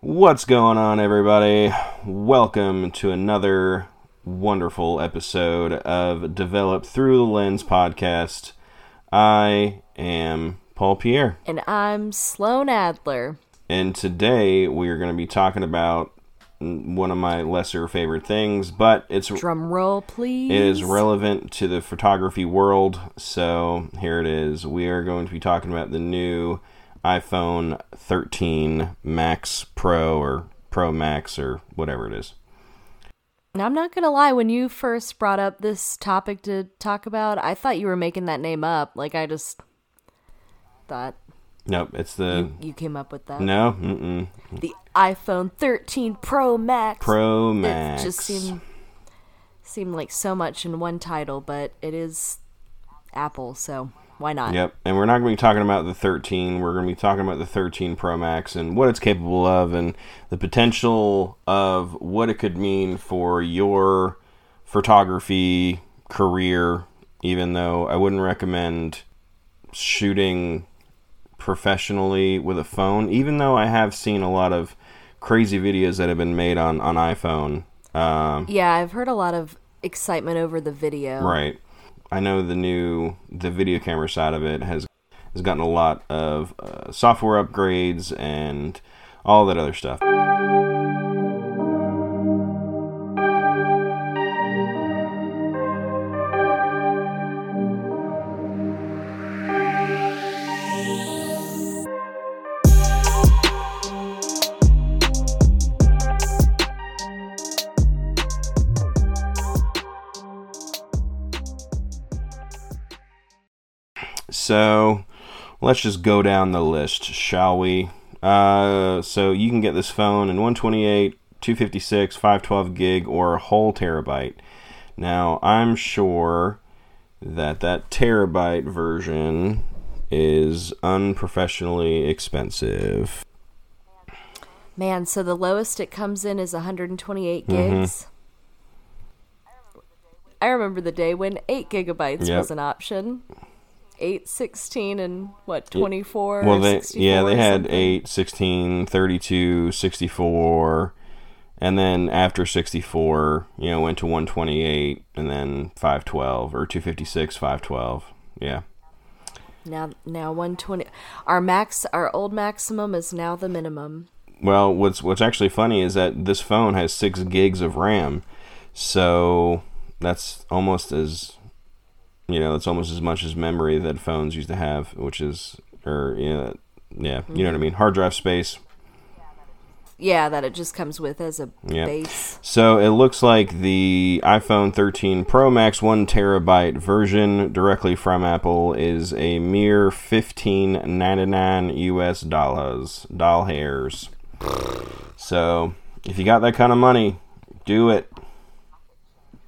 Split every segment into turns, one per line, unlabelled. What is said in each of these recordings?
What's going on, everybody? Welcome to another wonderful episode of Develop Through the Lens podcast. I am Paul Pierre,
And I'm Sloan Adler.
and today we are going to be talking about one of my lesser favorite things, but it's
Drum roll, please.
It is relevant to the photography world, so here it is. We are going to be talking about the new iPhone 13 Max Pro or Pro Max or whatever it is.
And I'm not going to lie, when you first brought up this topic to talk about, I thought you were making that name up. Like, I just thought
Nope, it's the
you came up with that.
no mm-mm,
The iPhone 13 Pro Max.
Pro
It
Max.
just seemed, seemed like so much in one title, but it is Apple, so why not?
Yep, and we're not going to be talking about the 13. We're going to be talking about the 13 Pro Max and what it's capable of, and the potential of what it could mean for your photography career. Even though I wouldn't recommend shooting professionally with a phone, even though I have seen a lot of crazy videos that have been made on on iPhone. Um,
Yeah, I've heard a lot of excitement over the video.
Right. I know the new the video camera side of it has has gotten a lot of uh, software upgrades and all that other stuff. So let's just go down the list, shall we? Uh, so you can get this phone in 128, 256, 512 gig, or a whole terabyte. Now I'm sure that that terabyte version is unprofessionally expensive.
Man, so the lowest it comes in is 128
Mm-hmm.
gigs. I remember the day when 8 gigabytes
Yep.
was an option. 8, 16, and what, 24?
Well,
or
they yeah, they had
something?
8, 16, 32, 64, and then after 64, you know, went to 128 and then 512 or 256, 512. Yeah.
Now, now 120. Our max, our old maximum is now the minimum.
Well, what's what's actually funny is that this phone has 6 gigs of RAM. So, that's almost as you know, it's almost as much as memory that phones used to have, which is or know, yeah, you know what I mean? Hard drive space.
Yeah, that it just comes with as a
Yep.
base.
So it looks like the iPhone 13 Pro Max 1 terabyte version directly from Apple is a mere 15.99 US dollars, doll hairs. So if you got that kind of money, do it.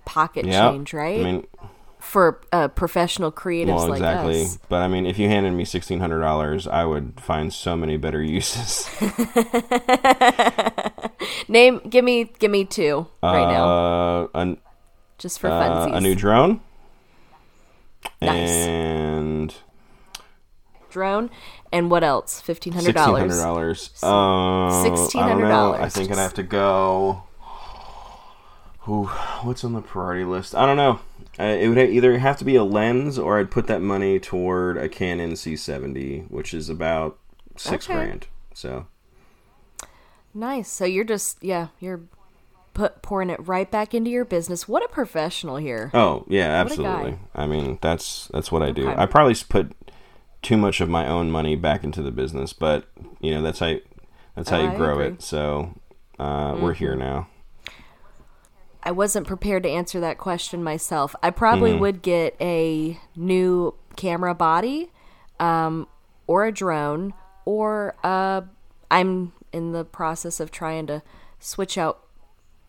Pocket
Yeah.
change, right?
I mean,
For uh, professional creatives
well,
like
exactly.
us.
But I mean, if you handed me $1,600, I would find so many better uses.
Name, give me, give me two right now,
Uh, an,
just for
uh,
funsies.
a new drone.
Nice.
And
drone, and what else? Fifteen hundred dollars.
Sixteen hundred
dollars.
Uh,
$1,600.
I think I'd have to go. Ooh, what's on the priority list? I don't know. Uh, it would either have to be a lens, or I'd put that money toward a Canon C70, which is about six
Okay.
grand. So
Nice. So you're just yeah, you're put pouring it right back into your business. What a professional here.
Oh yeah,
What a guy.
absolutely. I mean, that's that's what I do.
Okay.
I probably put too much of my own money back into the business, but you know that's how that's how you grow.
Mm-hmm.
it. So uh, we're here now.
I wasn't prepared to answer that question myself. I probably
Mm-hmm.
would get a new camera body, um, or a drone, or uh, I'm in the process of trying to switch out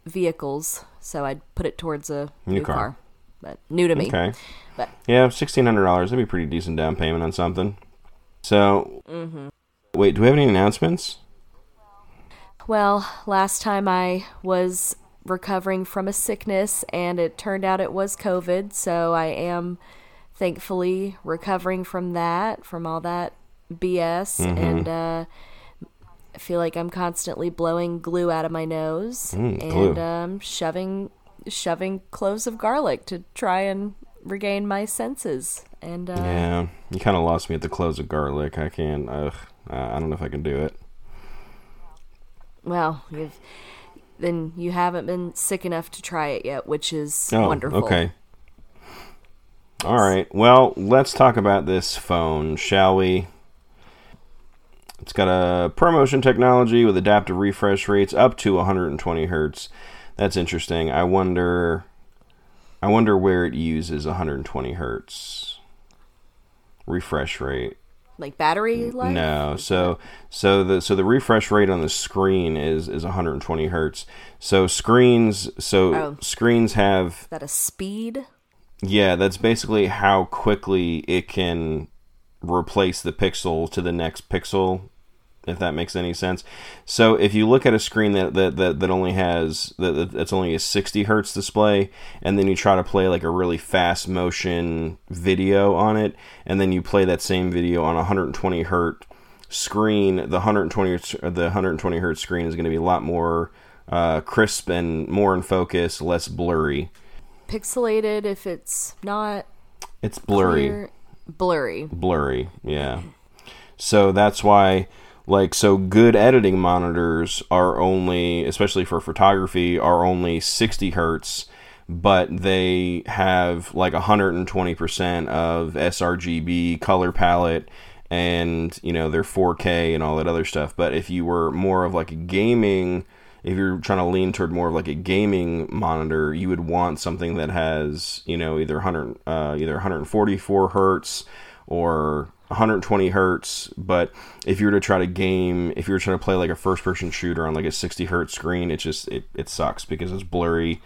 vehicles, so I'd put it towards a
New
new,
car.
car. but new to me.
Okay.
But
Yeah, sixteen hundred dollars. That'd be a pretty decent down payment on something. So,
Mm-hmm.
wait, do we have any announcements?
Well, last time I was recovering from a sickness and it turned out it was COVID, so I am thankfully recovering from that, from all that BS and uh I feel like I'm constantly blowing glue out of my nose
Mm,
and um, shoving shoving cloves of garlic to try and regain my senses. And uh,
Yeah, you kind of lost me at the cloves of garlic. I can't. Ugh, uh, I don't know if I can do it.
well, you've, then you haven't been sick enough to try it yet, which is
Oh,
wonderful.
okay. All right. Well, let's talk about this phone, shall we? It's got a ProMotion technology with adaptive refresh rates up to 120 hertz. That's interesting. I wonder. I wonder where it uses 120 hertz refresh rate.
Like battery life?
No, so so the so the refresh rate on the screen is is 120 hertz. So screens so
Oh.
screens have
Is that a speed?
yeah, that's basically how quickly it can replace the pixel to the next pixel, if that makes any sense. So if you look at a screen that that, that, that only has that that- that's only a 60 hertz display, and then you try to play like a really fast motion video on it, and then you play that same video on a 120 hertz screen, the 120 hertz- the 120 hertz screen is going to be a lot more uh, crisp and more in focus, less blurry.
Pixelated if it's not
It's blurry.
clear- blurry.
blurry yeah so that's why like so good editing monitors are only especially for photography are only 60 hertz but they have like 120% of srgb color palette and you know they're 4k and all that other stuff. But if you were more of like a gaming if you're trying to lean toward more of like a gaming monitor, you would want something that has, you know, either 100, uh, either 144 hertz or 120 hertz. But if you were to try to game, if you were trying to play like a first-person shooter on like a 60 hertz screen, it just it, it sucks because it's blurry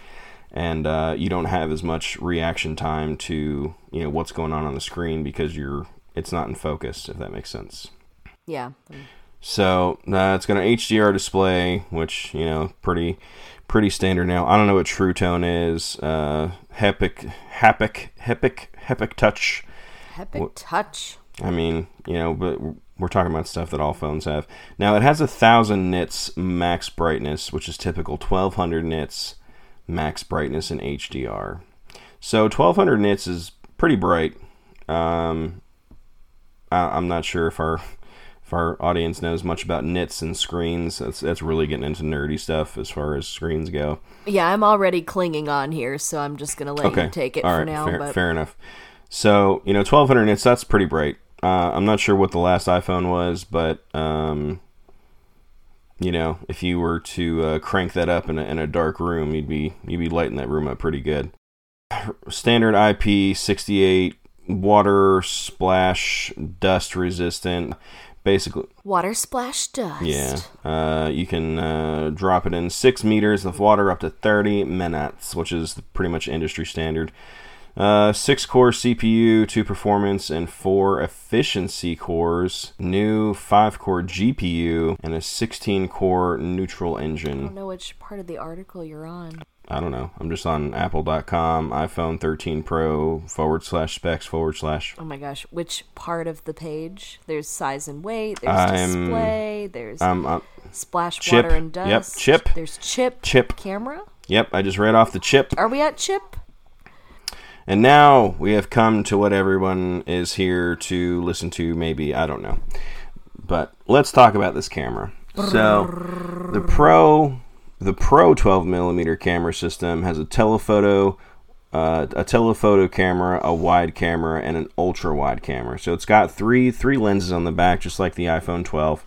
and uh, you don't have as much reaction time to you know what's going on on the screen because you're it's not in focus. If that makes sense.
Yeah.
So uh, it's got an HDR display, which you know pretty pretty standard now. I don't know what True Tone is. Uh, Hepic Hepic Hepic Hepic Touch.
Epic touch.
I mean, you know, but we're talking about stuff that all phones have. Now it has a thousand nits max brightness, which is typical. Twelve hundred nits max brightness in HDR. So twelve hundred nits is pretty bright. Um, I, I'm not sure if our if our audience knows much about nits and screens. That's that's really getting into nerdy stuff as far as screens go.
Yeah, I'm already clinging on here, so I'm just gonna let
Okay,
you take it
all
for
right,
now.
fair,
but
fair enough. So you know, 1200 nits. That's pretty bright. Uh, I'm not sure what the last iPhone was, but um, you know, if you were to uh, crank that up in a, in a dark room, you'd be you'd be lighting that room up pretty good. Standard IP68 water splash dust resistant. Basically,
water splash dust.
yeah. Uh, you can uh, drop it in six meters of water up to 30 minutes, which is pretty much industry standard. Uh, six core CPU, two performance, and four efficiency cores. New five core GPU, and a 16 core
neural
engine.
I don't know which part of the article you're on.
I don't know. I'm just on apple.com, iPhone 13 Pro forward slash specs forward slash.
Oh my gosh, which part of the page? There's size and weight. There's
I'm-
display. There's
Um, uh,
splash
chip.
water and dust.
Yep, chip.
There's chip.
Chip.
Camera.
yep, I just read off the chip.
Are we at chip?
And now we have come to what everyone is here to listen to, maybe. I don't know. But let's talk about this camera. So, the Pro. The Pro 12 millimeter camera system has a telephoto, uh, a telephoto camera, a wide camera, and an ultra wide camera. So it's got three three lenses on the back, just like the iPhone 12.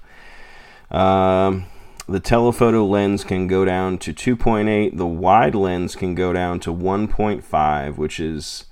Um, the telephoto lens can go down to 2.8. The wide lens can go down to 1.5, which is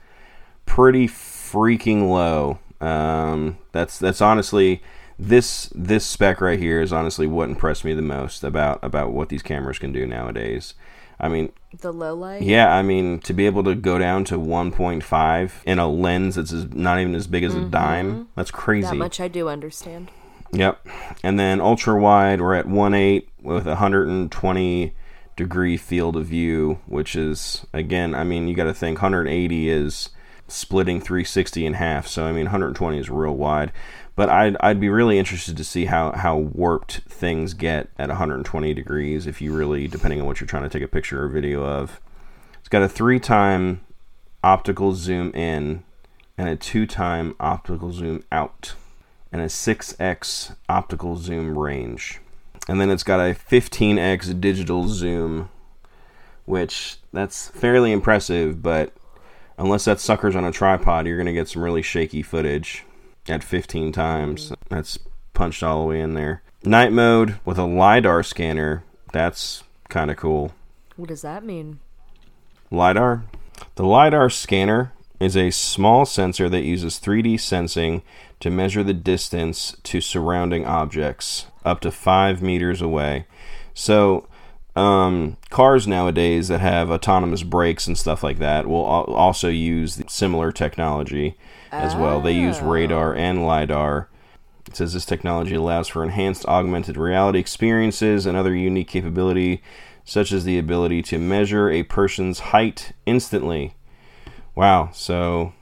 pretty freaking low. Um, that's that's honestly this this spec right here is honestly what impressed me the most about about what these cameras can do nowadays. I mean,
The low light.
yeah, I mean to be able to go down to 1.5 in a lens that's not even as big as a dime. That's crazy.
That much I do understand.
Yep. And then ultra wide, we're at 1.8 with a 120 degree field of view, which is again, I mean, you got to think 180 is splitting 360 in half. So I mean, 120 is real wide. But I'd I'd be really interested to see how how warped things get at 120 degrees if you really, depending on what you're trying to take a picture or video of. It's got a three time optical zoom in and a two time optical zoom out and a 6x optical zoom range. And then it's got a 15x digital zoom, which that's fairly impressive, but unless that sucker's on a tripod, you're going to get some really shaky footage at 15 times. That's punched all the way in there. Night mode with a LiDAR scanner, that's kind of cool.
What does that mean?
LiDAR? The LiDAR scanner is a small sensor that uses 3D sensing to measure the distance to surrounding objects up to five meters away. So, um, cars nowadays that have autonomous brakes and stuff like that will al- also use similar technology as well. They use radar and LiDAR. It says this technology allows for enhanced augmented reality experiences and other unique capability, such as the ability to measure a person's height instantly. Wow, so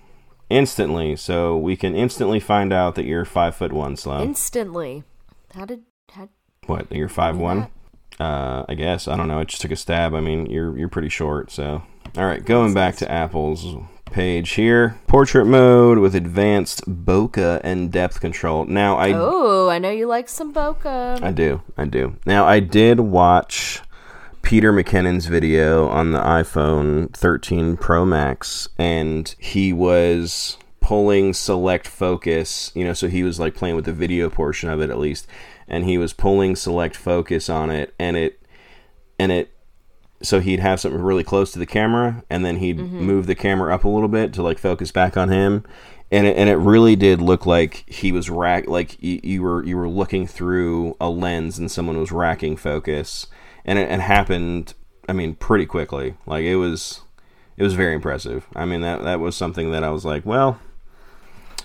instantly, so we can instantly find out that you're five foot one, Slow.
Instantly. How did how
what? You're five one? Uh, I guess I don't know. I just took a stab. I mean, you're you're pretty short, so. All right, going back to Apple's page here. Portrait mode with advanced bokeh and depth control. Now I
Oh, I know you like some bokeh.
I do. I do. Now I did watch Peter McKinnon's video on the iPhone 13 Pro Max and he was pulling select focus, you know, so he was like playing with the video portion of it at least and he was pulling select focus on it and it and it so he'd have something really close to the camera and then he'd mm-hmm. move the camera up a little bit to like focus back on him and it, and it really did look like he was rack like you, you were you were looking through a lens and someone was racking focus and it, it happened i mean pretty quickly like it was it was very impressive i mean that that was something that i was like well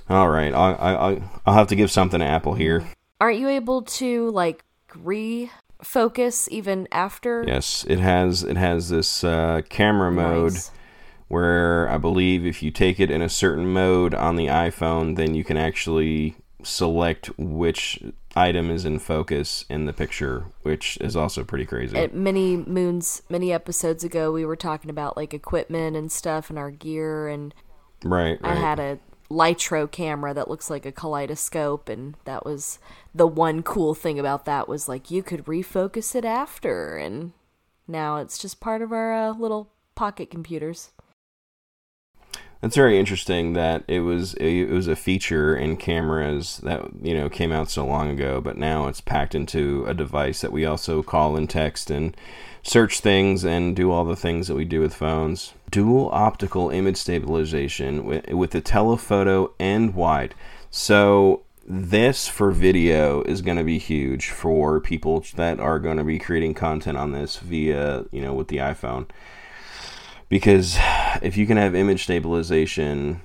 all right i'll i'll, I'll have to give something to apple here
Aren't you able to like refocus even after?
yes it has it has this uh, camera mode
Nice.
where I believe if you take it in a certain mode on the iPhone, then you can actually select which item is in focus in the picture, which is also pretty crazy.
At many moons, many episodes ago, we were talking about like equipment and stuff and our gear, and
right,
I
right.
had a Lytro camera that looks like a kaleidoscope, and that was the one cool thing about that was like you could refocus it after, and now it's just part of our uh, little pocket computers.
That's very interesting that it was it was a feature in cameras that you know came out so long ago, but now it's packed into a device that we also call and text and search things and do all the things that we do with phones. Dual optical image stabilization with, with the telephoto and wide. So this for video is going to be huge for people that are going to be creating content on this via you know with the iPhone because if you can have image stabilization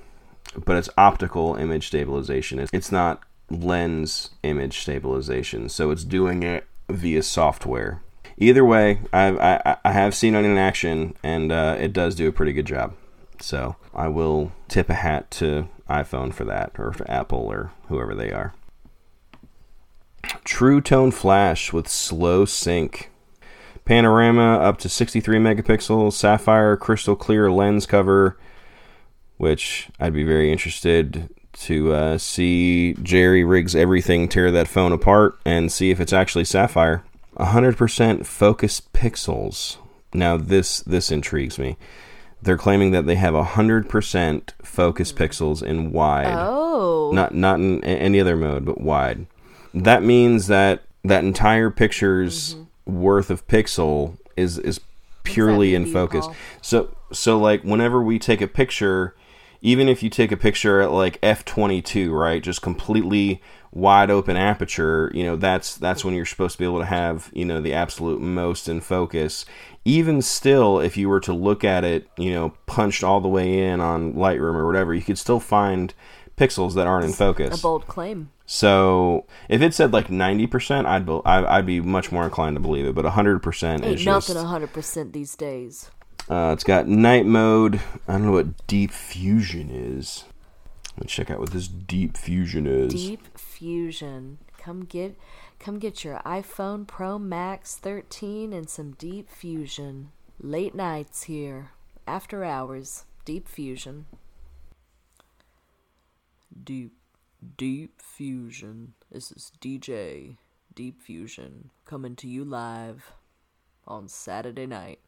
but it's optical image stabilization it's- not lens image stabilization. So it's doing it via software. Either way I've, i i have seen it in action and uh, it does do a pretty good job. So i will tip a hat to iphone for that or for apple or whoever they are. True tone flash with slow sync panorama up to 63 megapixels, sapphire crystal clear lens cover, which I'd be very interested to uh, see Jerry rigs everything, tear that phone apart, and see if it's actually sapphire. 100% focused pixels. Now this this intrigues me. They're claiming that they have 100% focus pixels in wide
Oh,
not not in any other mode but wide that means that that entire picture's worth of pixel is is purely in focus
Paul?
so so like whenever we take a picture even if you take a picture at like f22 right just completely wide open aperture you know that's that's when you're supposed to be able to have you know the absolute most in focus even still if you were to look at it you know punched all the way in on lightroom or whatever you could still find pixels that aren't in focus
a bold claim.
So if it said like 90% i'd be, I- i'd be much more inclined to believe it but 100% is just
nothing hundred percent these days.
Uh, it's got night mode. I don't know what deep fusion is. Let's check out what this deep fusion is.
Deep Fusion. Come get come get your iPhone Pro Max 13 and some Deep Fusion. Late nights here. After hours. Deep Fusion. Deep Deep Fusion. This is DJ Deep Fusion coming to you live on Saturday night.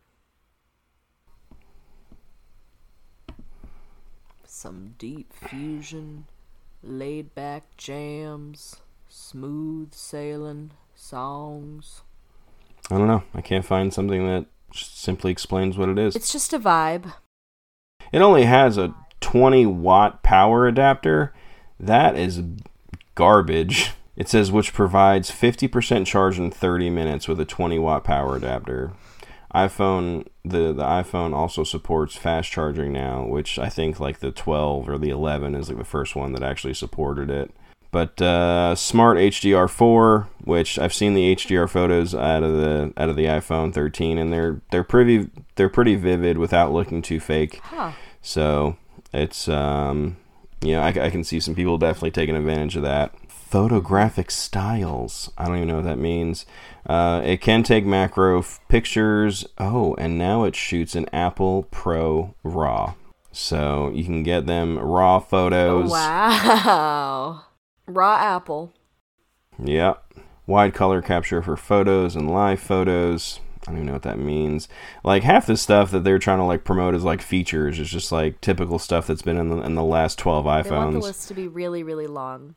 Some deep fusion, laid back jams, smooth sailing songs.
I don't know. I can't find something that simply explains what it is.
It's just a vibe.
It only has a 20 watt power adapter. That is garbage. It says which provides 50% charge in 30 minutes with a 20 watt power adapter. iPhone the the iPhone also supports fast charging now, which I think like the 12 or the 11 is like the first one that actually supported it. But uh, Smart HDR4, which I've seen the HDR photos out of the out of the iPhone 13, and they're they're pretty they're pretty vivid without looking too fake.
Huh.
So it's um, know I, I can see some people definitely taking advantage of that. Photographic styles. I don't even know what that means. Uh, it can take macro f- pictures. Oh, and now it shoots an Apple Pro RAW. So you can get them raw photos.
Wow. Raw apple.
Yep. Wide color capture for photos and live photos. I don't even know what that means. Like half the stuff that they're trying to like promote as like features is just like typical stuff that's been in the in the last twelve
They want the list to be really, really long.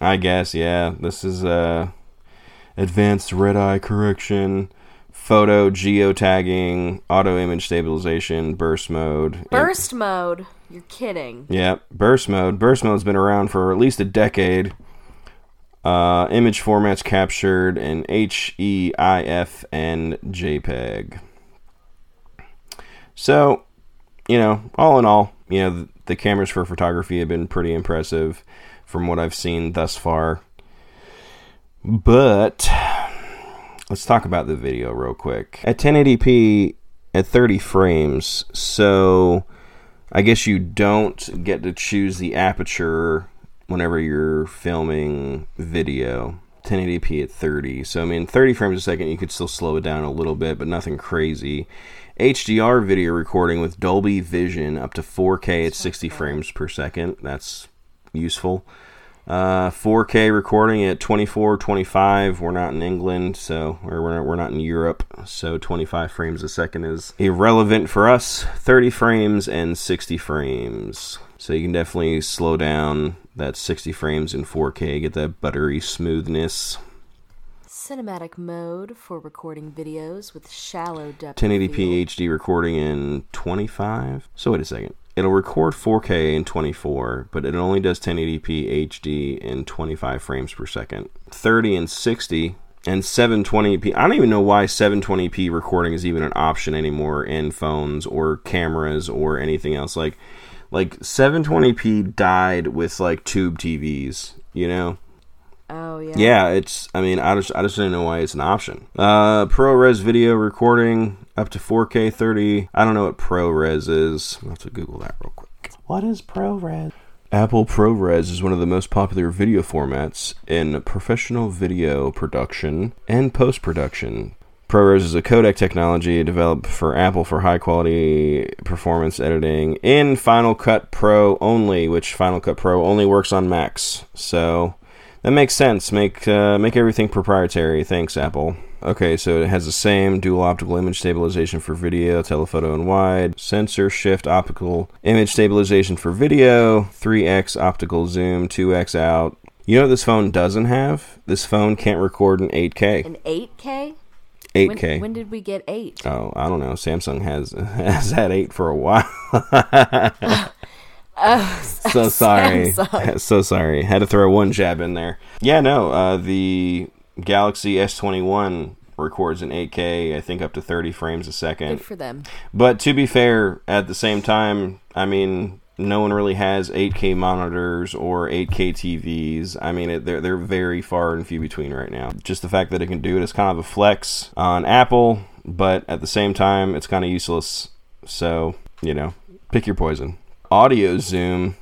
I guess yeah. This is uh advanced red eye correction, photo geotagging, auto image stabilization, burst mode.
Burst mode. You're kidding.
Yep, burst mode. Burst mode's been around for at least a decade. Uh, image formats captured in HEIF and JPEG. So, you know, all in all, you know, the, the cameras for photography have been pretty impressive from what I've seen thus far. But let's talk about the video real quick. At 1080p at 30 frames, so I guess you don't get to choose the aperture whenever you're filming video. 1080p at 30. So, I mean, 30 frames a second, you could still slow it down a little bit, but nothing crazy. HDR video recording with Dolby Vision up to 4K at 60 frames per second. That's useful. Uh, 4K recording at 24, 25. We're not in England, so or we're not, we're not in Europe, so 25 frames a second is irrelevant for us. 30 frames and 60 frames. So you can definitely slow down that 60 frames in 4K, get that buttery smoothness.
Cinematic mode for recording videos with shallow depth.
1080p
field.
HD recording in 25. So wait a second. It'll record 4K in 24, but it only does 1080p HD in 25 frames per second. 30 and 60 and 720p. I don't even know why 720p recording is even an option anymore in phones or cameras or anything else. Like like 720p died with like tube TVs, you know?
Oh yeah.
Yeah, it's. I mean, I just I just didn't know why it's an option. Uh, ProRes video recording up to 4K 30. I don't know what ProRes is. I'll have to Google that real quick. What is ProRes? Apple ProRes is one of the most popular video formats in professional video production and post production. ProRes is a codec technology developed for Apple for high quality performance editing in Final Cut Pro only, which Final Cut Pro only works on Macs. So that makes sense. Make uh, make everything proprietary. Thanks, Apple. Okay, so it has the same dual optical image stabilization for video, telephoto and wide, sensor shift optical image stabilization for video, 3x optical zoom, 2x out. You know what this phone doesn't have? This phone can't record in 8K.
An 8K.
8K.
When, when did we get eight?
Oh, I don't know. Samsung has has had eight for a while. Oh, so sorry.
Samsung.
So sorry. Had to throw one jab in there. Yeah, no. Uh, the Galaxy S21 records in 8K. I think up to 30 frames a second.
Good for them.
But to be fair, at the same time, I mean, no one really has 8K monitors or 8K TVs. I mean, it, they're they're very far and few between right now. Just the fact that it can do it is kind of a flex on Apple, but at the same time, it's kind of useless. So you know, pick your poison. Audio zoom,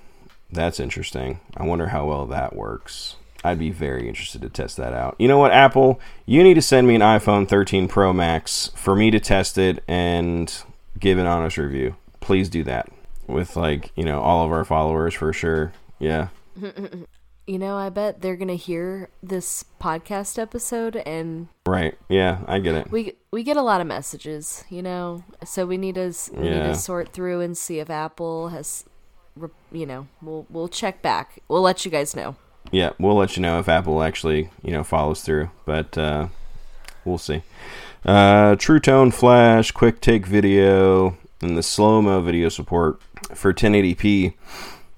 that's interesting. I wonder how well that works. I'd be very interested to test that out. You know what, Apple? You need to send me an iPhone 13 Pro Max for me to test it and give an honest review. Please do that with like you know all of our followers for sure. Yeah.
You know, I bet they're gonna hear this podcast episode, and
Right. Yeah, I get it.
we we get a lot of messages. You know, so we need to we need
Yeah.
to sort through and see if Apple has, you know, we'll we'll check back. We'll let you guys know.
Yeah, we'll let you know if Apple actually you know follows through, but uh, we'll see. Uh, True Tone Flash, Quick Take Video, and the slow mo video support for 1080p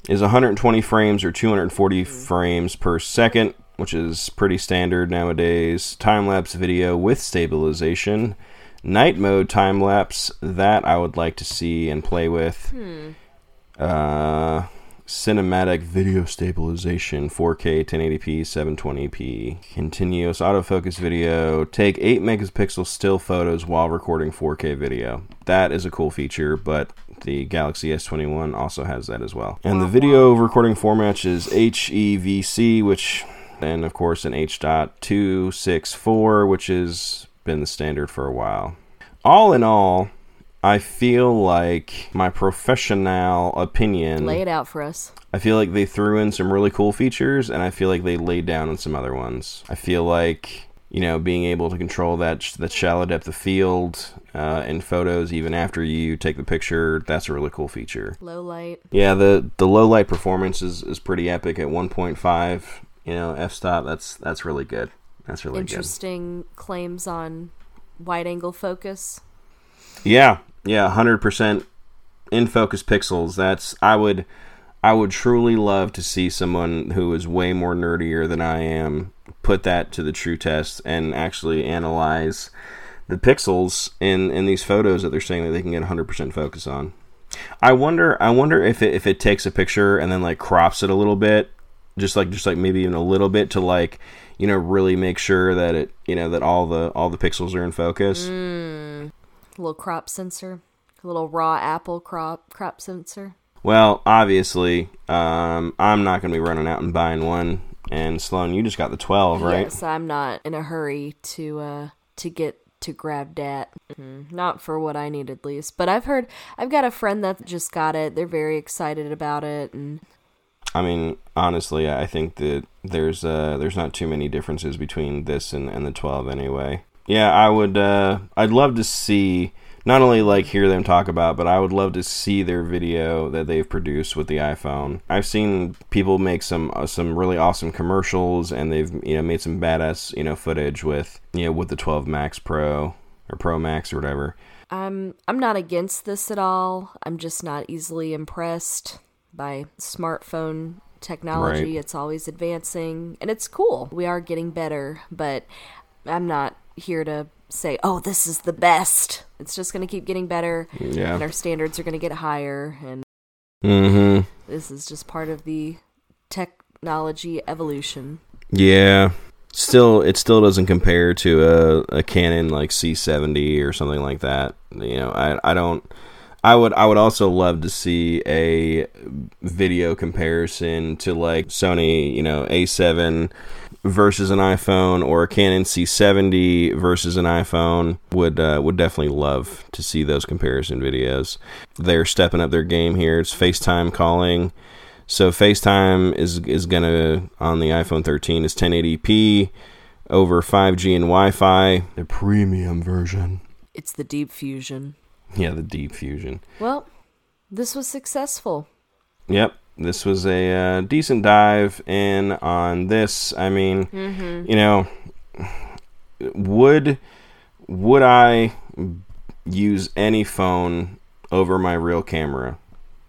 is 120 frames or 240 frames per second, which is pretty standard nowadays. Time lapse video with stabilization. Night mode time lapse, that I would like to see and play with. Uh, cinematic video stabilization 4K 1080p 720p continuous autofocus video. Take 8 megapixel still photos while recording 4K video. That is a cool feature but the Galaxy S21 also has that as well. And the video recording format is HEVC which and of course an H.264 which has been the standard for a while. All in all I feel like my professional opinion
Lay it out for us.
I feel like they threw in some really cool features, and I feel like they laid down on some other ones. I feel like you know being able to control that that shallow depth of field uh, in photos even after you take the picture. That's a really cool feature.
Low light.
Yeah, the the low light performance is, is pretty epic at 1.5. You know, f stop. That's that's really good. That's really good.
Interesting claims on wide angle focus.
Yeah, yeah, hundred percent in focus pixels. That's I would I would truly love to see someone who is way more nerdier than I am put that to the true test and actually analyze the pixels in in these photos that they're saying that they can get 100% focus on. I wonder I wonder if it if it takes a picture and then like crops it a little bit just like just like maybe even a little bit to like you know really make sure that it you know that all the all the pixels are in focus.
A little crop sensor. A little raw apple crop crop sensor.
Well, obviously, um, I'm not going to be running out and buying one. And Sloan, you just got the 12, right?
Yes, I'm not in a hurry to uh to get to grab that. Mhm. Not for what I need at least. But I've heard I've got a friend that just got it. They're very excited about it and
I mean, honestly, I think that there's uh, there's not too many differences between this and, and the 12 anyway. Yeah, I would. Uh, I'd love to see not only like hear them talk about, but I would love to see their video that they've produced with the iPhone. I've seen people make some uh, some really awesome commercials, and they've you know made some badass you know footage with you know with the 12 Max Pro or Pro Max or whatever.
I'm I'm not against this at all. I'm just not easily impressed by smartphone technology.
Right.
It's always advancing and it's cool. We are getting better, but I'm not here to say, "Oh, this is the best." It's just going to keep getting better
Yeah.
and our standards are going to get higher and
Mm-hmm.
this is just part of the technology evolution.
Yeah. Still, it still doesn't compare to a, a Canon like C70 or something like that. You know, I I don't. I would I would also love to see a video comparison to like Sony, you know, A7 versus an iPhone or a Canon C70 versus an iPhone. Would uh, would definitely love to see those comparison videos. They're stepping up their game here. It's FaceTime calling. So FaceTime is is gonna on the iPhone 13 is 1080p over 5G and Wi-Fi, the premium version.
It's the deep fusion.
Yeah, the Deep Fusion.
Well, this was successful.
Yep, this was a uh, decent dive in on this. I mean, you know, would would I use any phone over my real camera?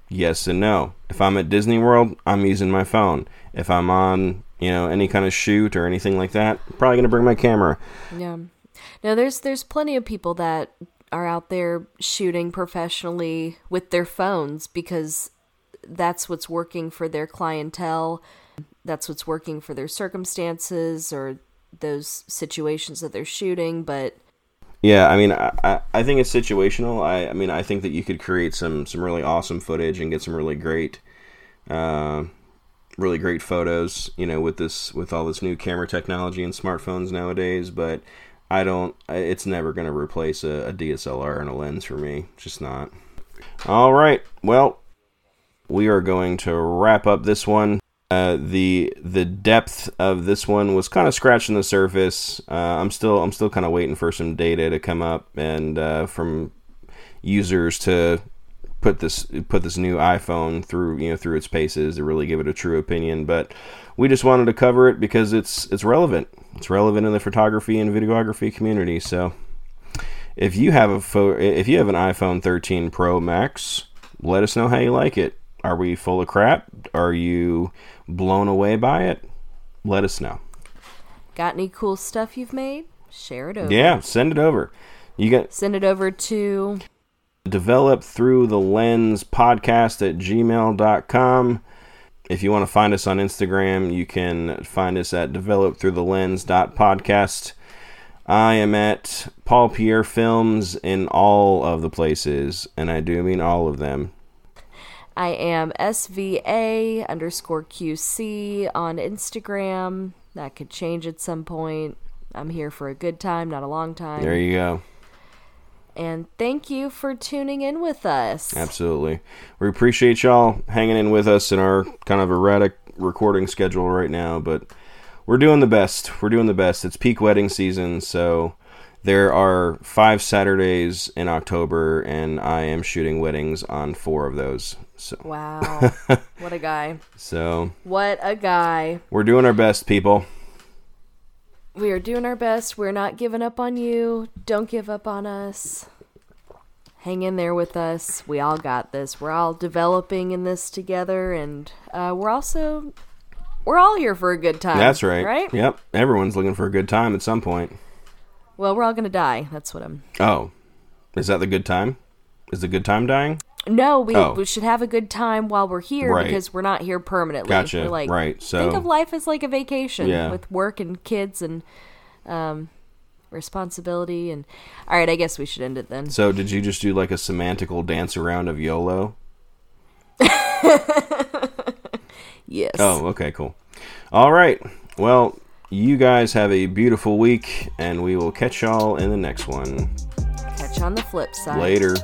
Yes and no. If I'm at Disney World, I'm using my phone. If I'm on, you know, any kind of shoot or anything like that, probably gonna bring my camera.
Yeah. Now there's there's plenty of people that are out there shooting professionally with their phones because that's what's working for their clientele, that's what's working for their circumstances or those situations that they're shooting, but
Yeah, I mean, I, I- think it's situational. I, I mean, I think that you could create some some really awesome footage and get some really great, uh, really great photos. You know, with this with all this new camera technology and smartphones nowadays. But I don't. It's never going to replace a, a DSLR and a lens for me. Just not. All right. Well, we are going to wrap up this one. Uh, the the depth of this one was kind of scratching the surface. Uh, I'm still I'm still kind of waiting for some data to come up and uh, from users to put this put this new iPhone through you know through its paces to really give it a true opinion. But we just wanted to cover it because it's it's relevant. It's relevant in the photography and videography community. So if you have a pho- if you have an iPhone 13 Pro Max, let us know how you like it. Are we full of crap? Are you blown away by it? Let us know.
got any cool stuff you've made? Share it over.
Yeah, send it over. You got
Send it over to
develop through the lens podcast at gmail.com. If you want to find us on Instagram, you can find us at develop through the lens podcast. I am at Paul Pierre Films in all of the places, and I do mean all of them.
I am SVA underscore QC on Instagram. That could change at some point. I'm here for a good time, not a long time.
There you go.
And thank you for tuning in with us.
Absolutely. We appreciate y'all hanging in with us in our kind of erratic recording schedule right now, but we're doing the best. We're doing the best. It's peak wedding season, so there are five Saturdays in October, and I am shooting weddings on four of those. So,
Wow. what a guy.
so
What a guy.
we're doing our best, people.
We are doing our best. We're not giving up on you. Don't give up on us. Hang in there with us. We all got this. We're all developing in this together, and uh, we're also we're all here for a good time.
That's right.
Right?
Yep. Everyone's looking for a good time at some point.
Well, we're all gonna die. That's what I'm.
Oh, is that the good time? Is the good time dying?
No, we,
Oh.
we should have a good time while we're here
Right.
because we're not here permanently.
Gotcha.
We're like,
Right, so-
think of life as like a vacation
Yeah.
with work and kids and um, responsibility. And all right, I guess we should end it then.
So, did you just do like a semantical dance around of YOLO?
Yes.
Oh, okay, cool. All right. Well, you guys have a beautiful week, and we will catch y'all in the next one.
Catch on the flip side.
Later.